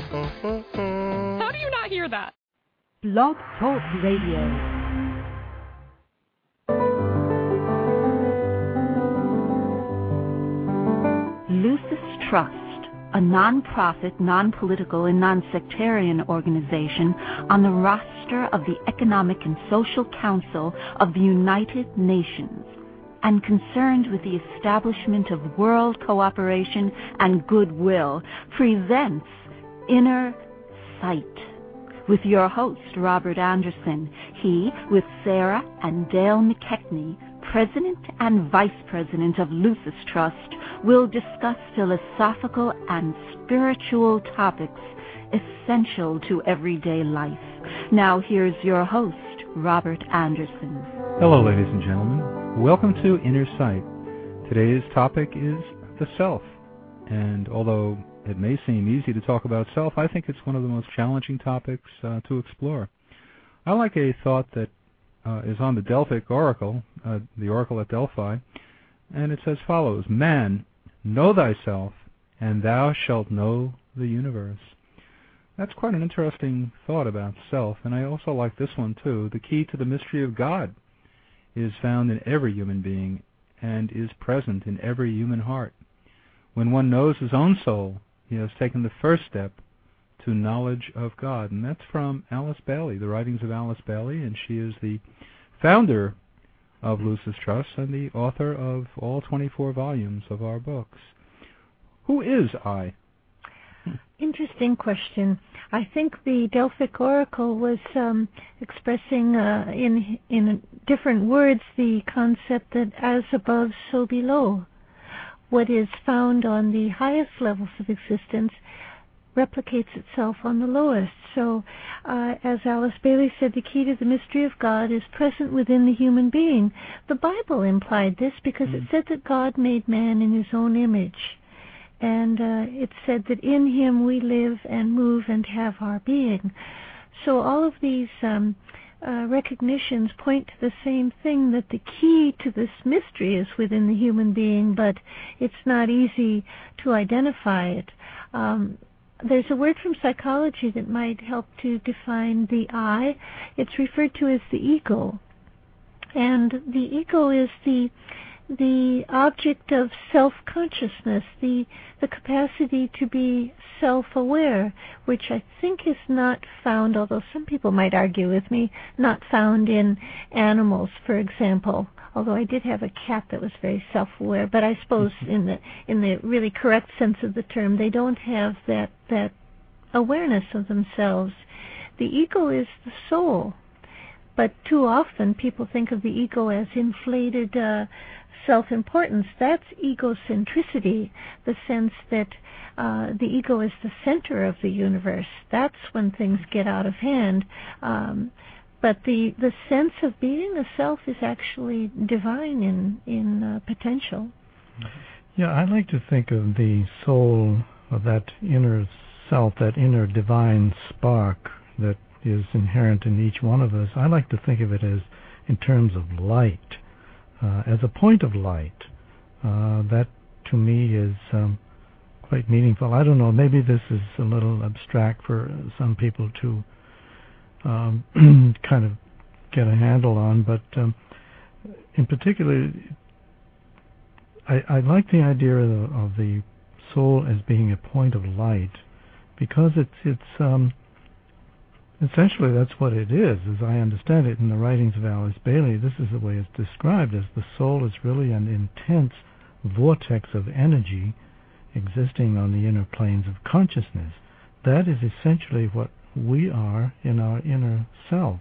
Mm-hmm. How do you not hear that? Blog Talk Radio. Lucis Trust, a non-profit, non-political, and non-sectarian organization on the roster of the Economic and Social Council of the United Nations, and concerned with the establishment of world cooperation and goodwill, presents Inner Sight with your host, Robert Anderson. He, with Sarah and Dale McKechnie, President and Vice President of Lucis Trust, will discuss philosophical and spiritual topics essential to everyday life. Now here's your host, Robert Anderson. Hello, ladies and gentlemen. Welcome to Inner Sight. Today's topic is the self. And although it may seem easy to talk about self, I think it's one of the most challenging topics uh, to explore. I like a thought that uh, is on the Delphic Oracle, uh, the Oracle at Delphi, and it says follows Man, know thyself, and thou shalt know the universe. That's quite an interesting thought about self, and I also like this one too. The key to the mystery of God is found in every human being and is present in every human heart. When one knows his own soul, he has taken the first step to knowledge of God. And that's from Alice Bailey, the writings of Alice Bailey, and she is the founder of Lucis Trust and the author of all 24 volumes of our books. Who is I? Interesting question. I think the Delphic Oracle was um, expressing uh, in in different words the concept that as above, so below. What is found on the highest levels of existence replicates itself on the lowest. So, uh, as Alice Bailey said, the key to the mystery of God is present within the human being. The Bible implied this because mm. it said that God made man in his own image. And uh, it said that in him we live and move and have our being. So all of these um, uh, recognitions point to the same thing that the key to this mystery is within the human being, but it's not easy to identify it. Um, there's a word from psychology that might help to define the I. It's referred to as the ego. And the ego is the the object of self-consciousness, the the capacity to be self-aware, which I think is not found, although some people might argue with me, not found in animals, for example. Although I did have a cat that was very self-aware, but I suppose mm-hmm. in the in the really correct sense of the term, they don't have that that awareness of themselves. The ego is the soul, but too often people think of the ego as inflated. Uh, self importance, that's egocentricity, the sense that uh, the ego is the center of the universe. That's when things get out of hand. Um, but the, the sense of being a self is actually divine in, in uh, potential. Yeah, I like to think of the soul, of that inner self, that inner divine spark that is inherent in each one of us. I like to think of it as in terms of light uh, as a point of light. Uh, that to me is um, quite meaningful. I don't know, maybe this is a little abstract for some people to um, kind of get a handle on, but um, in particular, I, I like the idea of the, of the soul as being a point of light because it's it's um, Essentially, that's what it is, as I understand it in the writings of Alice Bailey. This is the way it's described as the soul is really an intense vortex of energy existing on the inner planes of consciousness. That is essentially what we are in our inner self,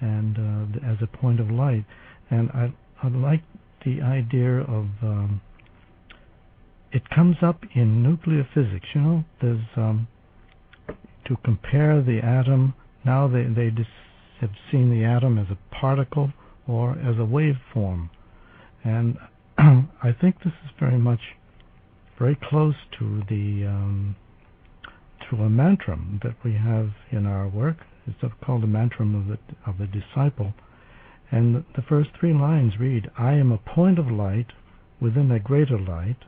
and uh, as a point of light. And I, I like the idea of um, it comes up in nuclear physics. You know, there's um, to compare the atom Now they they have seen the atom as a particle or as a waveform, and I think this is very much very close to the um, to a mantra that we have in our work. It's called the mantra of the of the disciple, and the first three lines read, "I am a point of light within a greater light.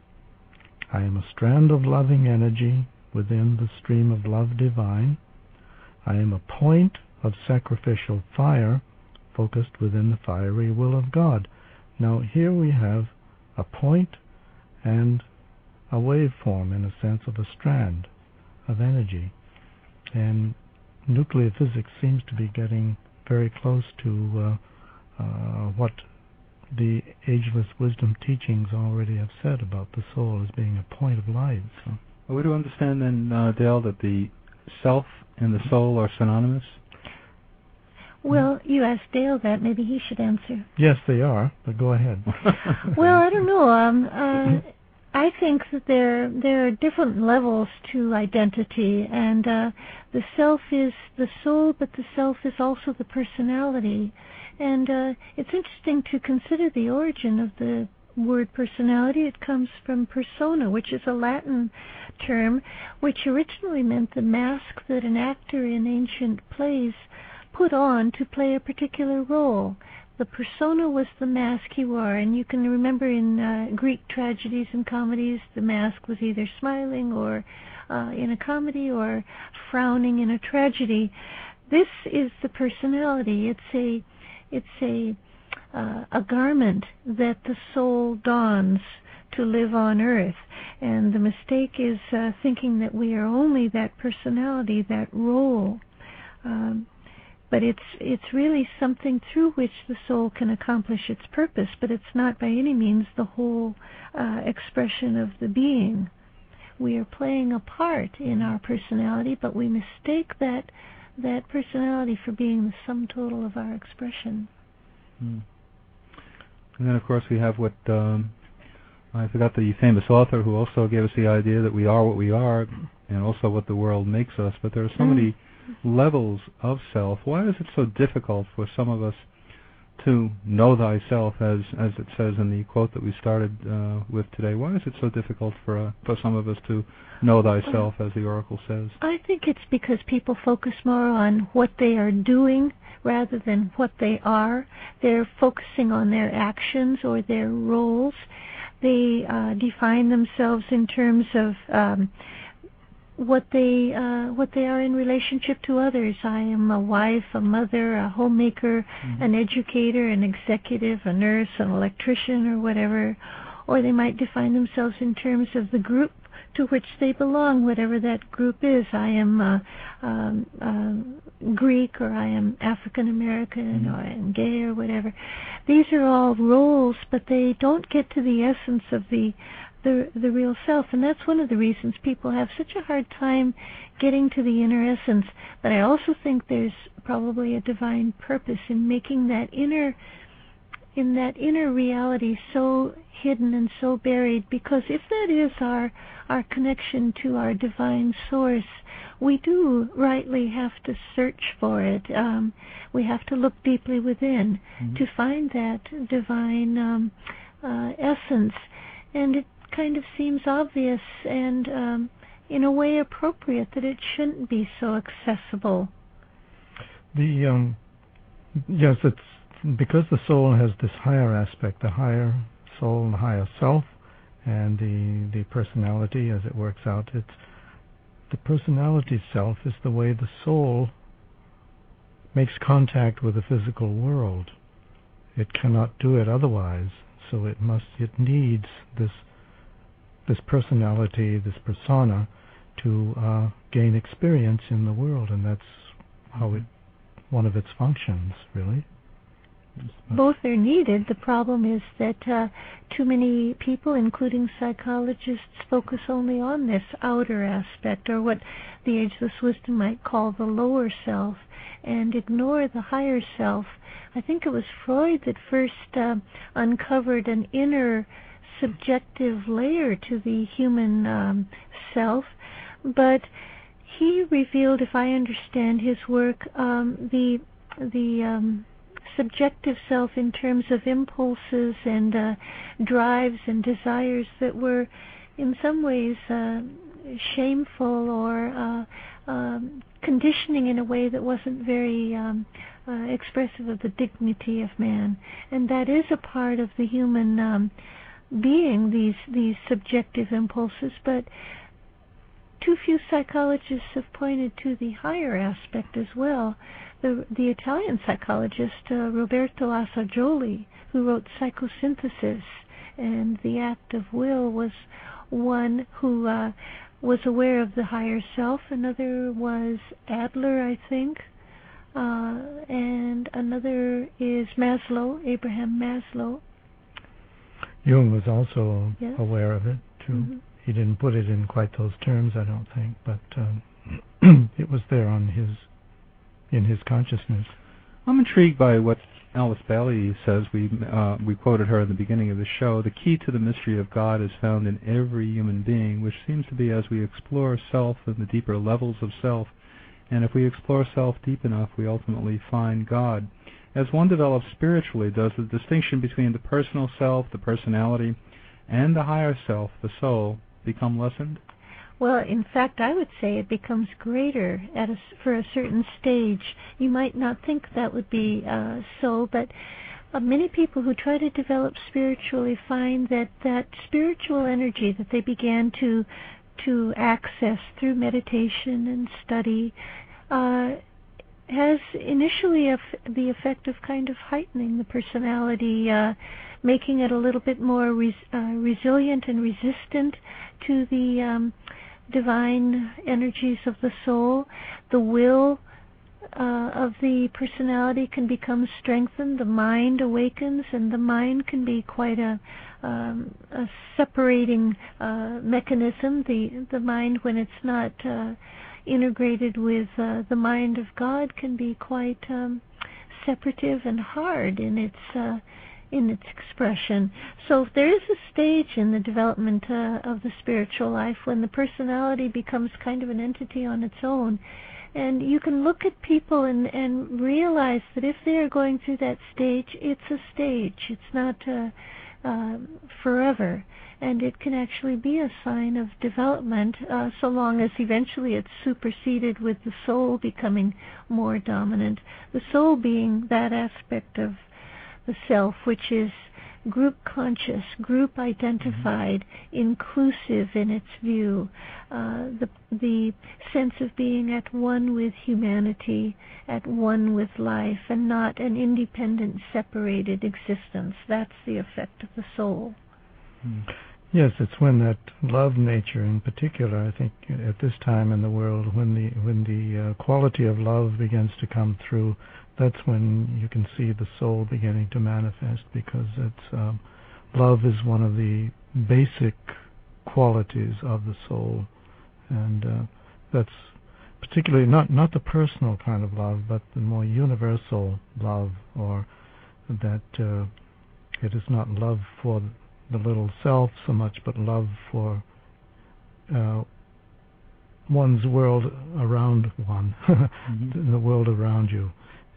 I am a strand of loving energy within the stream of love divine. I am a point of sacrificial fire focused within the fiery will of God." Now here we have a point and a waveform in a sense of a strand of energy. And nuclear physics seems to be getting very close to uh, uh, what the ageless wisdom teachings already have said about the soul as being a point of light. So. Are we to understand then, uh, Dale, that the self and the soul are synonymous? Well, you asked Dale that. Maybe he should answer. Yes, they are. But go ahead. well, I don't know. Um, uh, I think that there there are different levels to identity, and uh, the self is the soul, but the self is also the personality. And uh, it's interesting to consider the origin of the word personality. It comes from persona, which is a Latin term, which originally meant the mask that an actor in ancient plays put on to play a particular role. The persona was the mask he wore, and you can remember in uh, Greek tragedies and comedies, the mask was either smiling or uh, in a comedy or frowning in a tragedy. This is the personality. It's a it's a uh, a garment that the soul dons to live on earth. And the mistake is uh, thinking that we are only that personality, that role. Um, but it's it's really something through which the soul can accomplish its purpose, but it's not by any means the whole uh, expression of the being. We are playing a part in our personality, but we mistake that that personality for being the sum total of our expression. Hmm. And then, of course, we have what um, I forgot the famous author who also gave us the idea that we are what we are, and also what the world makes us. But there are so mm. many levels of self. Why is it so difficult for some of us to know thyself, as as it says in the quote that we started uh, with today? Why is it so difficult for uh, for some of us to know thyself, as the oracle says? I think it's because people focus more on what they are doing rather than what they are. They're focusing on their actions or their roles. They uh, define themselves in terms of um, what they uh, what they are in relationship to others. I am a wife, a mother, a homemaker, mm-hmm. an educator, an executive, a nurse, an electrician, or whatever. Or they might define themselves in terms of the group to which they belong, whatever that group is. I am uh, um, uh, Greek, or I am African American, mm-hmm. or I am gay, or whatever. These are all roles, but they don't get to the essence of the the the real self and that's one of the reasons people have such a hard time getting to the inner essence but i also think there's probably a divine purpose in making that inner in that inner reality so hidden and so buried because if that is our our connection to our divine source we do rightly have to search for it um, we have to look deeply within mm-hmm. to find that divine um, uh, essence and it kind of seems obvious and um, in a way appropriate that it shouldn't be so accessible. The um, yes, it's because the soul has this higher aspect, the higher soul, the higher self, and the the personality as it works out. It's the personality self is the way the soul makes contact with the physical world. It cannot do it otherwise, so it must it needs this this personality, this persona, to uh, gain experience in the world, and that's how it one of its functions, really. Both are needed. The problem is that uh, too many people, including psychologists, focus only on this outer aspect, or what the ageless wisdom might call the lower self, and ignore the higher self. I think it was Freud that first uh, uncovered an inner subjective layer to the human um, self, but he revealed, if I understand his work, um, the the um, subjective self in terms of impulses and uh, drives and desires that were, in some ways, uh, shameful or uh, um, conditioning in a way that wasn't very um, uh, expressive of the dignity of man, and that is a part of the human um, being. These these subjective impulses, but too few psychologists have pointed to the higher aspect as well. The, the Italian psychologist uh, Roberto Assagioli, who wrote Psychosynthesis and The Act of Will, was one who uh, was aware of the higher self. Another was Adler, I think. Uh, and another is Maslow, Abraham Maslow. Jung was also yes. aware of it, too. Mm-hmm. He didn't put it in quite those terms, I don't think, but um, it was there on his in his consciousness. I'm intrigued by what Alice Bailey says. We uh, we quoted her in the beginning of the show. The key to the mystery of God is found in every human being, which seems to be as we explore self and the deeper levels of self. And if we explore self deep enough, we ultimately find God. As one develops spiritually, does the distinction between the personal self, the personality, and the higher self, the soul, become lessened? Well, in fact, I would say it becomes greater at a, for a certain stage. You might not think that would be uh, so, but uh, many people who try to develop spiritually find that that spiritual energy that they began to to access through meditation and study uh, has initially the effect of kind of heightening the personality, uh, making it a little bit more res- uh, resilient and resistant to the um, divine energies of the soul. The will uh, of the personality can become strengthened. The mind awakens, and the mind can be quite a, um, a separating uh, mechanism. The the mind, when it's not uh, integrated with uh, the mind of God, can be quite um, separative and hard in its uh, in its expression. So there is a stage in the development uh, of the spiritual life when the personality becomes kind of an entity on its own. And you can look at people and, and realize that if they are going through that stage, it's a stage. It's not uh, uh, forever. And it can actually be a sign of development uh, so long as eventually it's superseded with the soul becoming more dominant. The soul being that aspect of the self, which is group conscious, group identified, mm-hmm. inclusive in its view, uh, the the sense of being at one with humanity, at one with life, and not an independent, separated existence. That's the effect of the soul. Mm. Yes, it's when that love nature, in particular, I think, at this time in the world, when the when the uh, quality of love begins to come through that's when you can see the soul beginning to manifest because it's um, love is one of the basic qualities of the soul, and uh, that's particularly not not the personal kind of love, but the more universal love, or that uh, it is not love for the little self so much, but love for uh, one's world around one, mm-hmm. the world around you.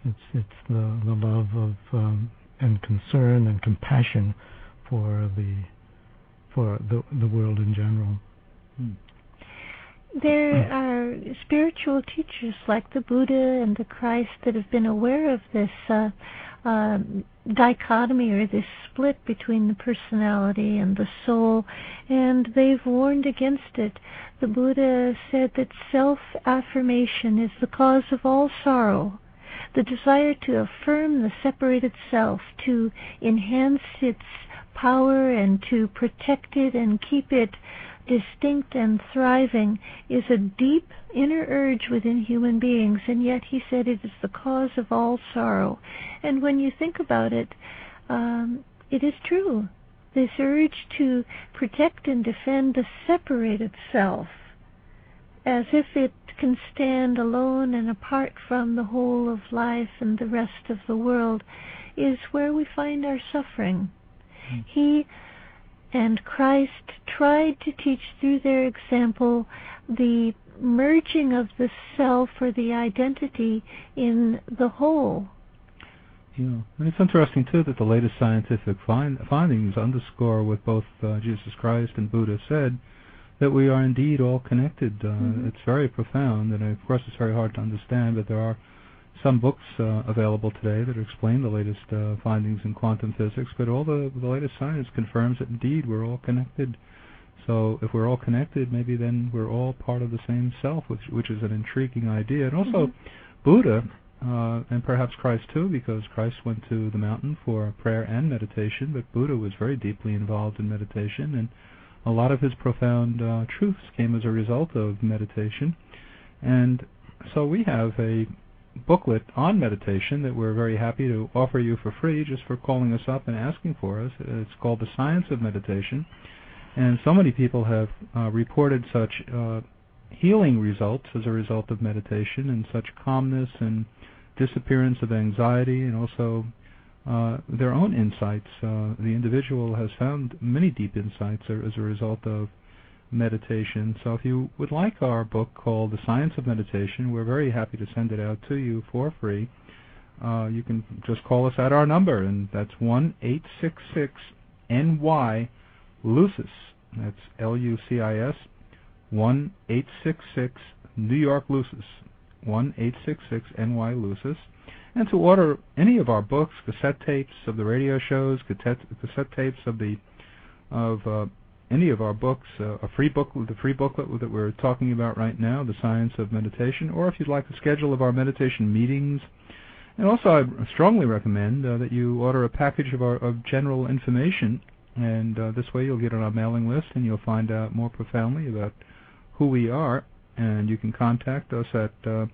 It's it's the the love of um, and concern and compassion for the for the the world in general. Hmm. There are spiritual teachers like the Buddha and the Christ that have been aware of this uh, uh, dichotomy or this split between the personality and the soul, and they've warned against it. The Buddha said that self affirmation is the cause of all sorrow the desire to affirm the separated self, to enhance its power and to protect it and keep it distinct and thriving is a deep inner urge within human beings, and yet he said it is the cause of all sorrow. And when you think about it, um, it is true. This urge to protect and defend the separated self, as if it can stand alone and apart from the whole of life and the rest of the world is where we find our suffering. Mm. He and Christ tried to teach through their example the merging of the self or the identity in the whole. Yeah, and it's interesting too that the latest scientific find, findings underscore what both uh, Jesus Christ and Buddha said that we are indeed all connected. Uh, Mhm. It's very profound, and of course it's very hard to understand. But there are some books uh, available today that explain the latest uh, findings in quantum physics. But all the the latest science confirms that indeed we're all connected. So if we're all connected, maybe then we're all part of the same self, which which is an intriguing idea. And also, Mhm. Buddha uh, and perhaps Christ too, because Christ went to the mountain for prayer and meditation, but Buddha was very deeply involved in meditation, and a lot of his profound uh, truths came as a result of meditation. And so we have a booklet on meditation that we're very happy to offer you for free just for calling us up and asking for us. It's called The Science of Meditation. And so many people have uh, reported such uh, healing results as a result of meditation and such calmness and disappearance of anxiety and also uh, their own insights. Uh, the individual has found many deep insights as a result of meditation. So if you would like our book called The Science of Meditation, we're very happy to send it out to you for free. Uh, you can just call us at our number, and that's one eight six six NY Lucis. That's L U C I S. One eight six six New York Lucis. One eight six six NY Lucis. And to order any of our books, cassette tapes of the radio shows, cassette, cassette tapes of the of uh, any of our books, uh, a free book, the free booklet that we're talking about right now, The Science of Meditation, or if you'd like the schedule of our meditation meetings. And also, I strongly recommend uh, that you order a package of our of general information, and uh, this way you'll get on our mailing list and you'll find out more profoundly about who we are. And you can contact us at uh,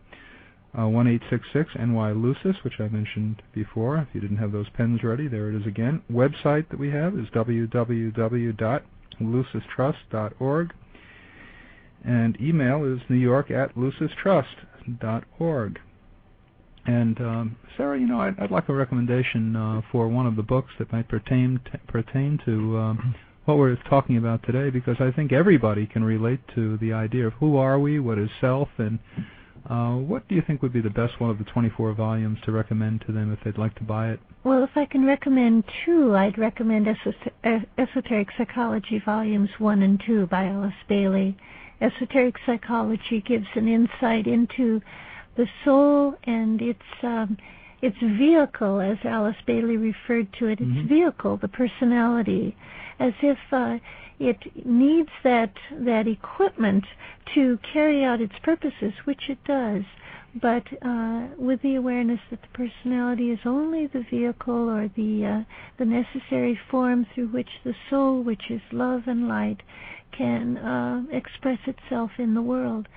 uh, 1866 NY Lucis, which I mentioned before. If you didn't have those pens ready, there it is again. Website that we have is www.lucistrust.org. And email is new york at lucistrust.org. And um, Sarah, you know, I'd, I'd like a recommendation uh, for one of the books that might pertain pertain to um, what we're talking about today, because I think everybody can relate to the idea of who are we, what is self, and uh, what do you think would be the best one of the 24 volumes to recommend to them if they'd like to buy it? Well, if I can recommend two, I'd recommend Esoter- Esoteric Psychology Volumes 1 and 2 by Alice Bailey. Esoteric Psychology gives an insight into the soul and its um, its vehicle, as Alice Bailey referred to it, its Mhm. vehicle, the personality, as if uh, it needs that that equipment to carry out its purposes, which it does, but uh, with the awareness that the personality is only the vehicle or the uh, the necessary form through which the soul, which is love and light, can uh, express itself in the world.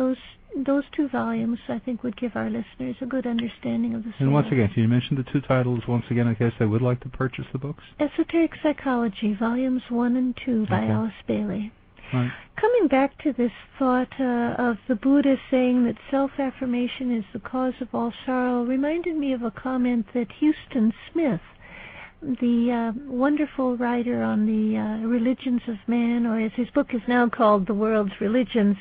Those those two volumes, I think, would give our listeners a good understanding of the soul. And once again, can you mention the two titles once again in case they would like to purchase the books? Esoteric Psychology, Volumes 1 and 2 by Okay. Alice Bailey. Right. Coming back to this thought uh, of the Buddha saying that self affirmation is the cause of all sorrow reminded me of a comment that Huston Smith, the uh, wonderful writer on the uh, religions of man, or as his book is now called, The World's Religions,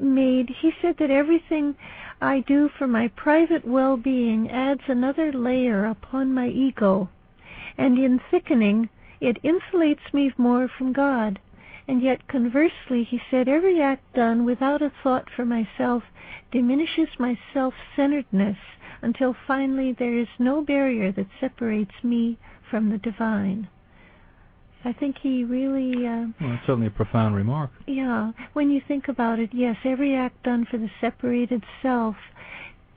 made. He said that everything I do for my private well being adds another layer upon my ego, and in thickening, it insulates me more from God. And yet, conversely, he said, every act done without a thought for myself diminishes my self centeredness until finally there is no barrier that separates me from the divine. I think he really, uh, Well, that's certainly a profound remark. yeah, when you think about it, yes, every act done for the separated self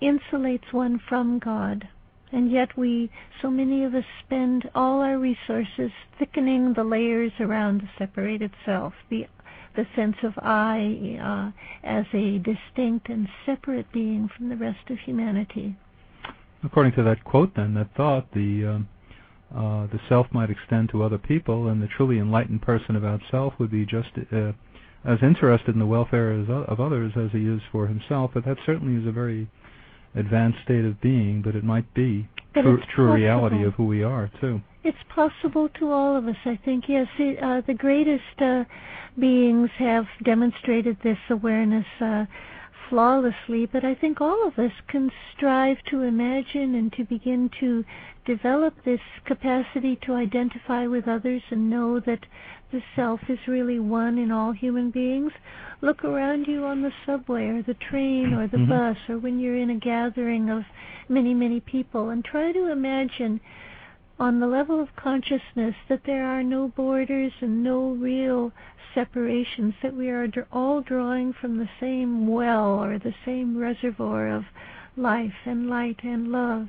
insulates one from God. And yet we, so many of us spend all our resources thickening the layers around the separated self, the the sense of I uh, as a distinct and separate being from the rest of humanity. According to that quote, then, that thought, the um, uh, the self might extend to other people, and the truly enlightened person about self would be just uh, as interested in the welfare as, of others as he is for himself. But that certainly is a very advanced state of being, but it might be But true, true reality of who we are too. It's possible to all of us, I think. Yes, it, uh, the greatest uh, beings have demonstrated this awareness uh, flawlessly, but I think all of us can strive to imagine and to begin to develop this capacity to identify with others and know that the self is really one in all human beings. Look around you on the subway or the train or the Mhm. bus or when you're in a gathering of many, many people and try to imagine on the level of consciousness that there are no borders and no real separations, that we are all drawing from the same well or the same reservoir of life and light and love.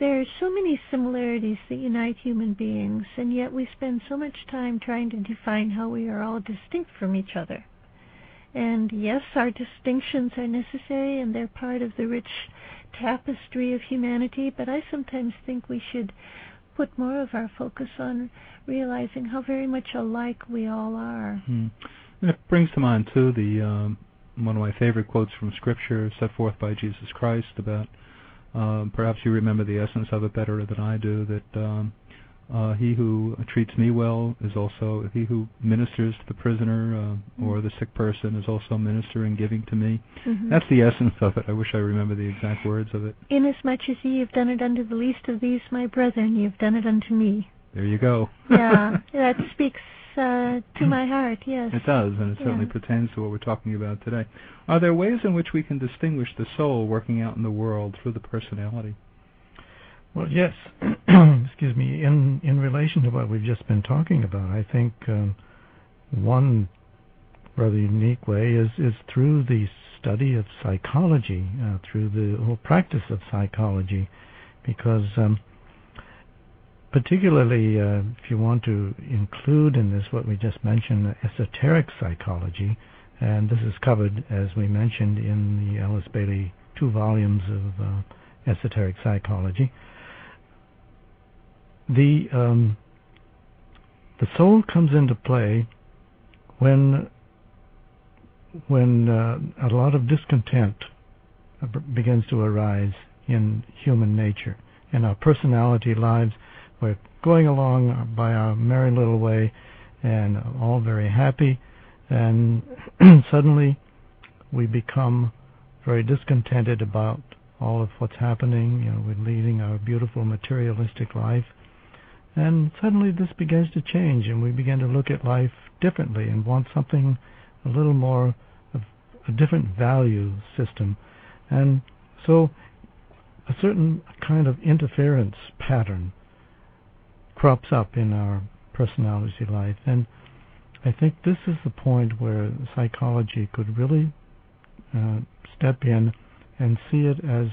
There are so many similarities that unite human beings, and yet we spend so much time trying to define how we are all distinct from each other. And yes, our distinctions are necessary and they're part of the rich tapestry of humanity, but I sometimes think we should put more of our focus on realizing how very much alike we all are. Hmm. And it brings to mind too the um, one of my favorite quotes from Scripture set forth by Jesus Christ about um, perhaps you remember the essence of it better than I do that um, uh, he who treats me well is also he who ministers to the prisoner uh, or the sick person is also ministering giving to me. Mhm. That's the essence of it. I wish I remember the exact words of it. Inasmuch as ye have done it unto the least of these, my brethren, ye have done it unto me. There you go. Yeah, that speaks uh, to my heart. Yes. It does, and it certainly Yeah. pertains to what we're talking about today. Are there ways in which we can distinguish the soul working out in the world through the personality? Well, yes. Excuse me. In relation to what we've just been talking about, I think um, one rather unique way is is through the study of psychology, uh, through the whole practice of psychology, because um, particularly uh, if you want to include in this what we just mentioned, esoteric psychology, and this is covered as we mentioned in the Alice Bailey two volumes of uh, esoteric psychology the um, the soul comes into play when when uh, a lot of discontent begins to arise in human nature in our personality lives. We're going along by our merry little way and all very happy and suddenly we become very discontented about all of what's happening you know we're leading our beautiful materialistic life and suddenly this begins to change, and we begin to look at life differently and want something a little more of a different value system. And so a certain kind of interference pattern crops up in our personality life. And I think this is the point where psychology could really uh, step in and see it as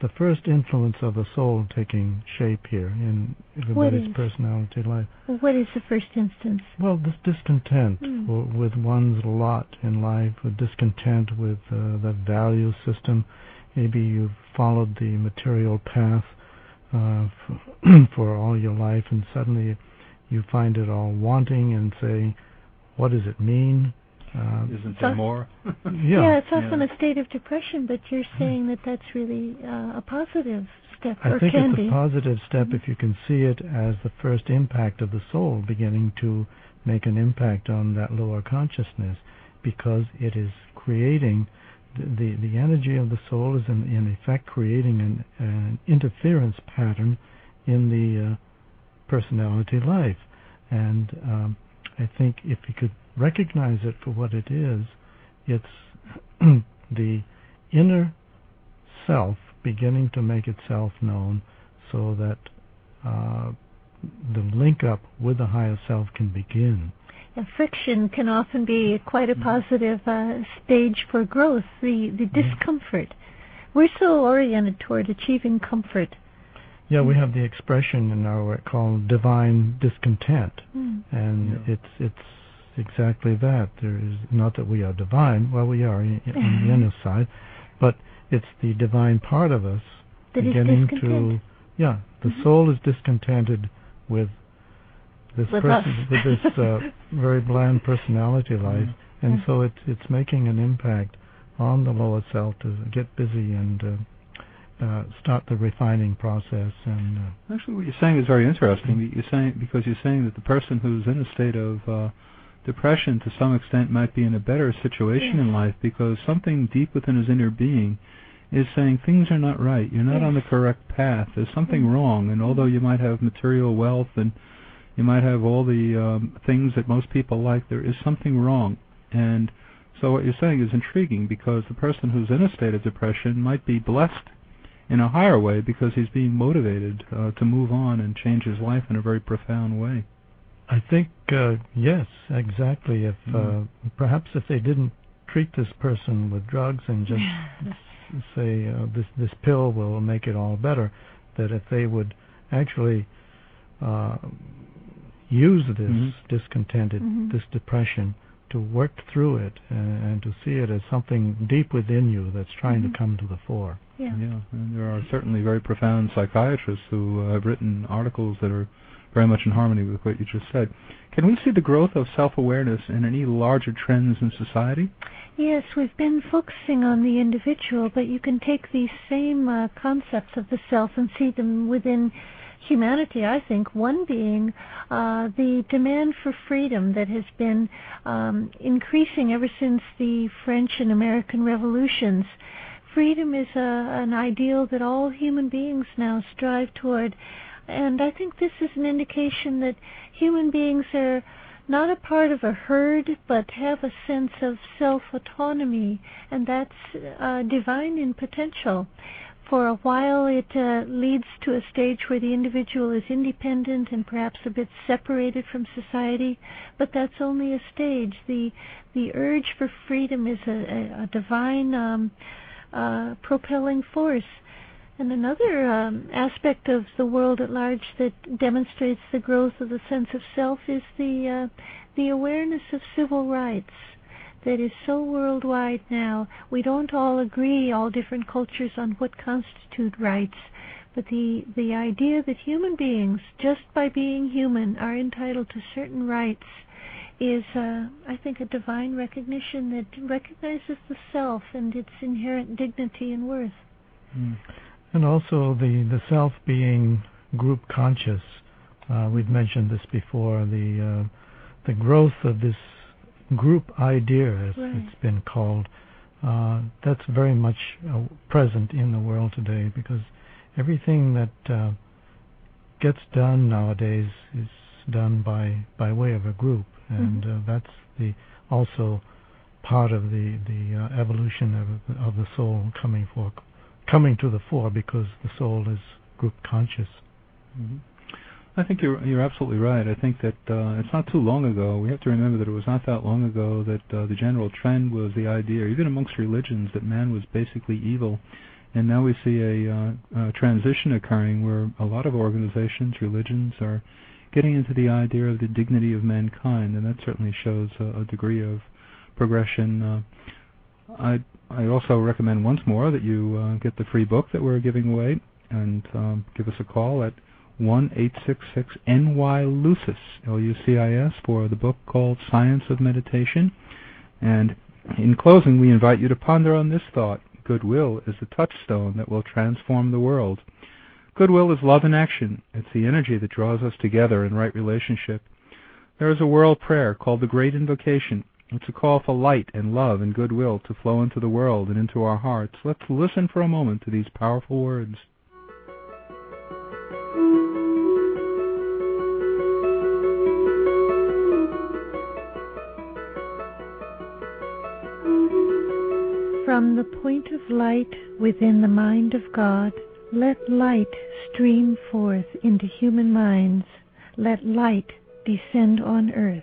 the first influence of the soul taking shape here in everybody's is- personality life. What is the first instance? Well, this discontent w- with one's lot in life, with discontent with uh, the value system. Maybe you've followed the material path uh, for, for all your life, and suddenly you find it all wanting and say, "What does it mean?" Uh, Isn't So- there more? yeah, it's often a state of depression, but you're saying that that's really uh, a positive step, I or think can it's be. a positive step if you can see it as the first impact of the soul beginning to make an impact on that lower consciousness, because it is creating the the, the energy of the soul is in, in effect creating an, an interference pattern in the uh, personality life, and um, I think if you could recognize it for what it is, it's the inner self beginning to make itself known so that uh, the link up with the higher self can begin. And friction can often be quite a Mm-hmm. positive uh, stage for growth. The the Mm-hmm. discomfort. We're so oriented toward achieving comfort. Yeah, we have the expression in our work called divine discontent, Mm. and Yeah. it's it's exactly that. There is not that we are divine. Well, we are in, on the inner side, but it's the divine part of us That is beginning to yeah. The Mhm. soul is discontented with this With person with this uh, very bland personality life, and Yeah. so it's it's making an impact on the lower self to get busy and uh, uh, start the refining process. And uh, actually, what you're saying is very interesting. You're saying because you're saying that the person who's in a state of uh, depression, to some extent, might be in a better situation in life because something deep within his inner being is saying things are not right. You're not on the correct path. There's something mm-hmm. wrong. And although you might have material wealth and you might have all the um, things that most people like, there is something wrong. And so what you're saying is intriguing because the person who's in a state of depression might be blessed in a higher way because he's being motivated uh, to move on and change his life in a very profound way. I think uh, yes, exactly. If Mm. uh, perhaps if they didn't treat this person with drugs and just say uh, this this pill will make it all better, that if they would actually uh, use this Mhm. discontented, Mhm. this depression, to work through it and, and to see it as something deep within you that's trying Mhm. to come to the fore. Yeah. Yeah, and there are certainly very profound psychiatrists who uh, have written articles that are very much in harmony with what you just said. Can we see the growth of self-awareness in any larger trends in society? Yes, we've been focusing on the individual, but you can take these same uh, concepts of the self and see them within humanity, I think. One being uh, the demand for freedom that has been um, increasing ever since the French and American revolutions. Freedom is a, an ideal that all human beings now strive toward. And I think this is an indication that human beings are not a part of a herd, but have a sense of self autonomy, and that's uh, divine in potential. For a while, it uh, leads to a stage where the individual is independent and perhaps a bit separated from society, but that's only a stage. The the urge for freedom is a, a, a divine um, uh, propelling force. And another um, aspect of the world at large that demonstrates the growth of the sense of self is the uh, the awareness of civil rights that is so worldwide now. We don't all agree, all different cultures, on what constitute rights, but the the idea that human beings, just by being human, are entitled to certain rights is, uh, I think, a divine recognition that recognizes the self and its inherent dignity and worth. Mm. And also the, the self being group conscious. Uh, we've mentioned this before. The uh, the growth of this group idea, as Right. it's been called, uh, that's very much uh, present in the world today because everything that uh, gets done nowadays is done by by way of a group, and uh, that's the also part of the the uh, evolution of of the soul coming for coming to the fore because the soul is group conscious. hmm I think you're you're absolutely right. I think that uh, it's not too long ago. We have to remember that it was not that long ago that uh, the general trend was the idea, even amongst religions, that man was basically evil. And now we see a, uh, a transition occurring where a lot of organizations, religions, are getting into the idea of the dignity of mankind, and that certainly shows a, a degree of progression. Uh, I I also recommend once more that you uh, get the free book that we're giving away, and um, give us a call at one eight six six NY Lucis L U C I S for the book called Science of Meditation. And in closing, we invite you to ponder on this thought: Goodwill is the touchstone that will transform the world. Goodwill is love in action. It's the energy that draws us together in right relationship. There is a world prayer called the Great Invocation. It's a call for light and love and goodwill to flow into the world and into our hearts. Let's listen for a moment to these powerful words. From the point of light within the mind of God, let light stream forth into human minds. Let light descend on earth.